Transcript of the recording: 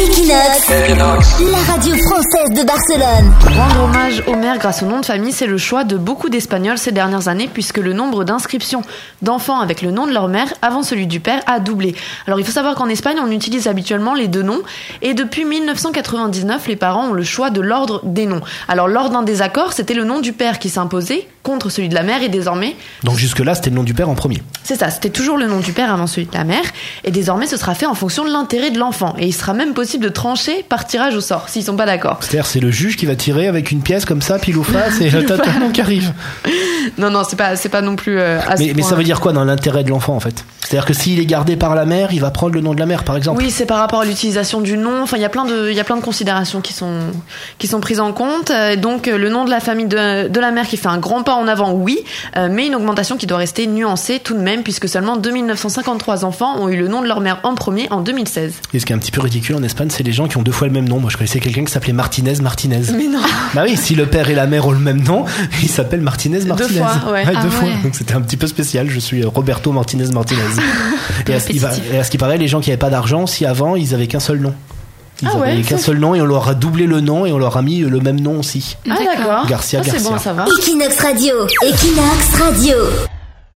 Equinox, la radio française de Barcelone. Rendre hommage aux mères grâce au nom de famille, c'est le choix de beaucoup d'Espagnols ces dernières années puisque le nombre d'inscriptions d'enfants avec le nom de leur mère avant celui du père a doublé. Alors il faut savoir qu'en Espagne, on utilise habituellement les deux noms et depuis 1999, les parents ont le choix de l'ordre des noms. Alors lors d'un désaccord, c'était le nom du père qui s'imposait contre celui de la mère et désormais... Donc jusque-là, c'était le nom du père en premier. C'est ça, c'était toujours le nom du père avant celui de la mère et désormais ce sera fait en fonction de l'intérêt de l'enfant et il sera même possible de trancher par tirage au sort s'ils sont pas d'accord. C'est-à-dire, c'est le juge qui va tirer avec une pièce comme ça, pile ou face, et t'as ton nom qui arrive. Non, non, c'est pas, c'est pas non plus euh, à ce Mais, ça veut dire quoi dans l'intérêt de l'enfant en fait? C'est-à-dire que s'il est gardé par la mère, il va prendre le nom de la mère par exemple Oui, c'est par rapport à l'utilisation du nom. Enfin, il y a plein de, il y a plein de considérations qui sont, qui sont prises en compte. Euh, Donc, le nom de la famille de, de la mère qui fait un grand pas en avant, oui, euh, mais une augmentation qui doit rester nuancée tout de même, puisque seulement 2953 enfants ont eu le nom de leur mère en premier en 2016. Et ce qui est un petit peu ridicule en Espagne, c'est les gens qui ont deux fois le même nom. Moi, je connaissais quelqu'un qui s'appelait Martinez Martinez. Mais non. Bah oui, si le père et la mère ont le même nom, il s'appelle Martinez Martinez. fois, ouais. deux Ah fois. ouais. Donc c'était un petit peu spécial. Je suis Roberto Martinez Martinez. et, à ce qui va- Répétitif. et à ce qui paraît, les gens qui avaient pas d'argent, si avant ils avaient qu'un seul nom. Ils Ah ouais, avaient qu'un seul nom et on leur a doublé le nom et on leur a mis le même nom aussi. Ah d'accord. Garcia, Ah, c'est Garcia. bon, ça va. Equinox Radio, Equinox Radio.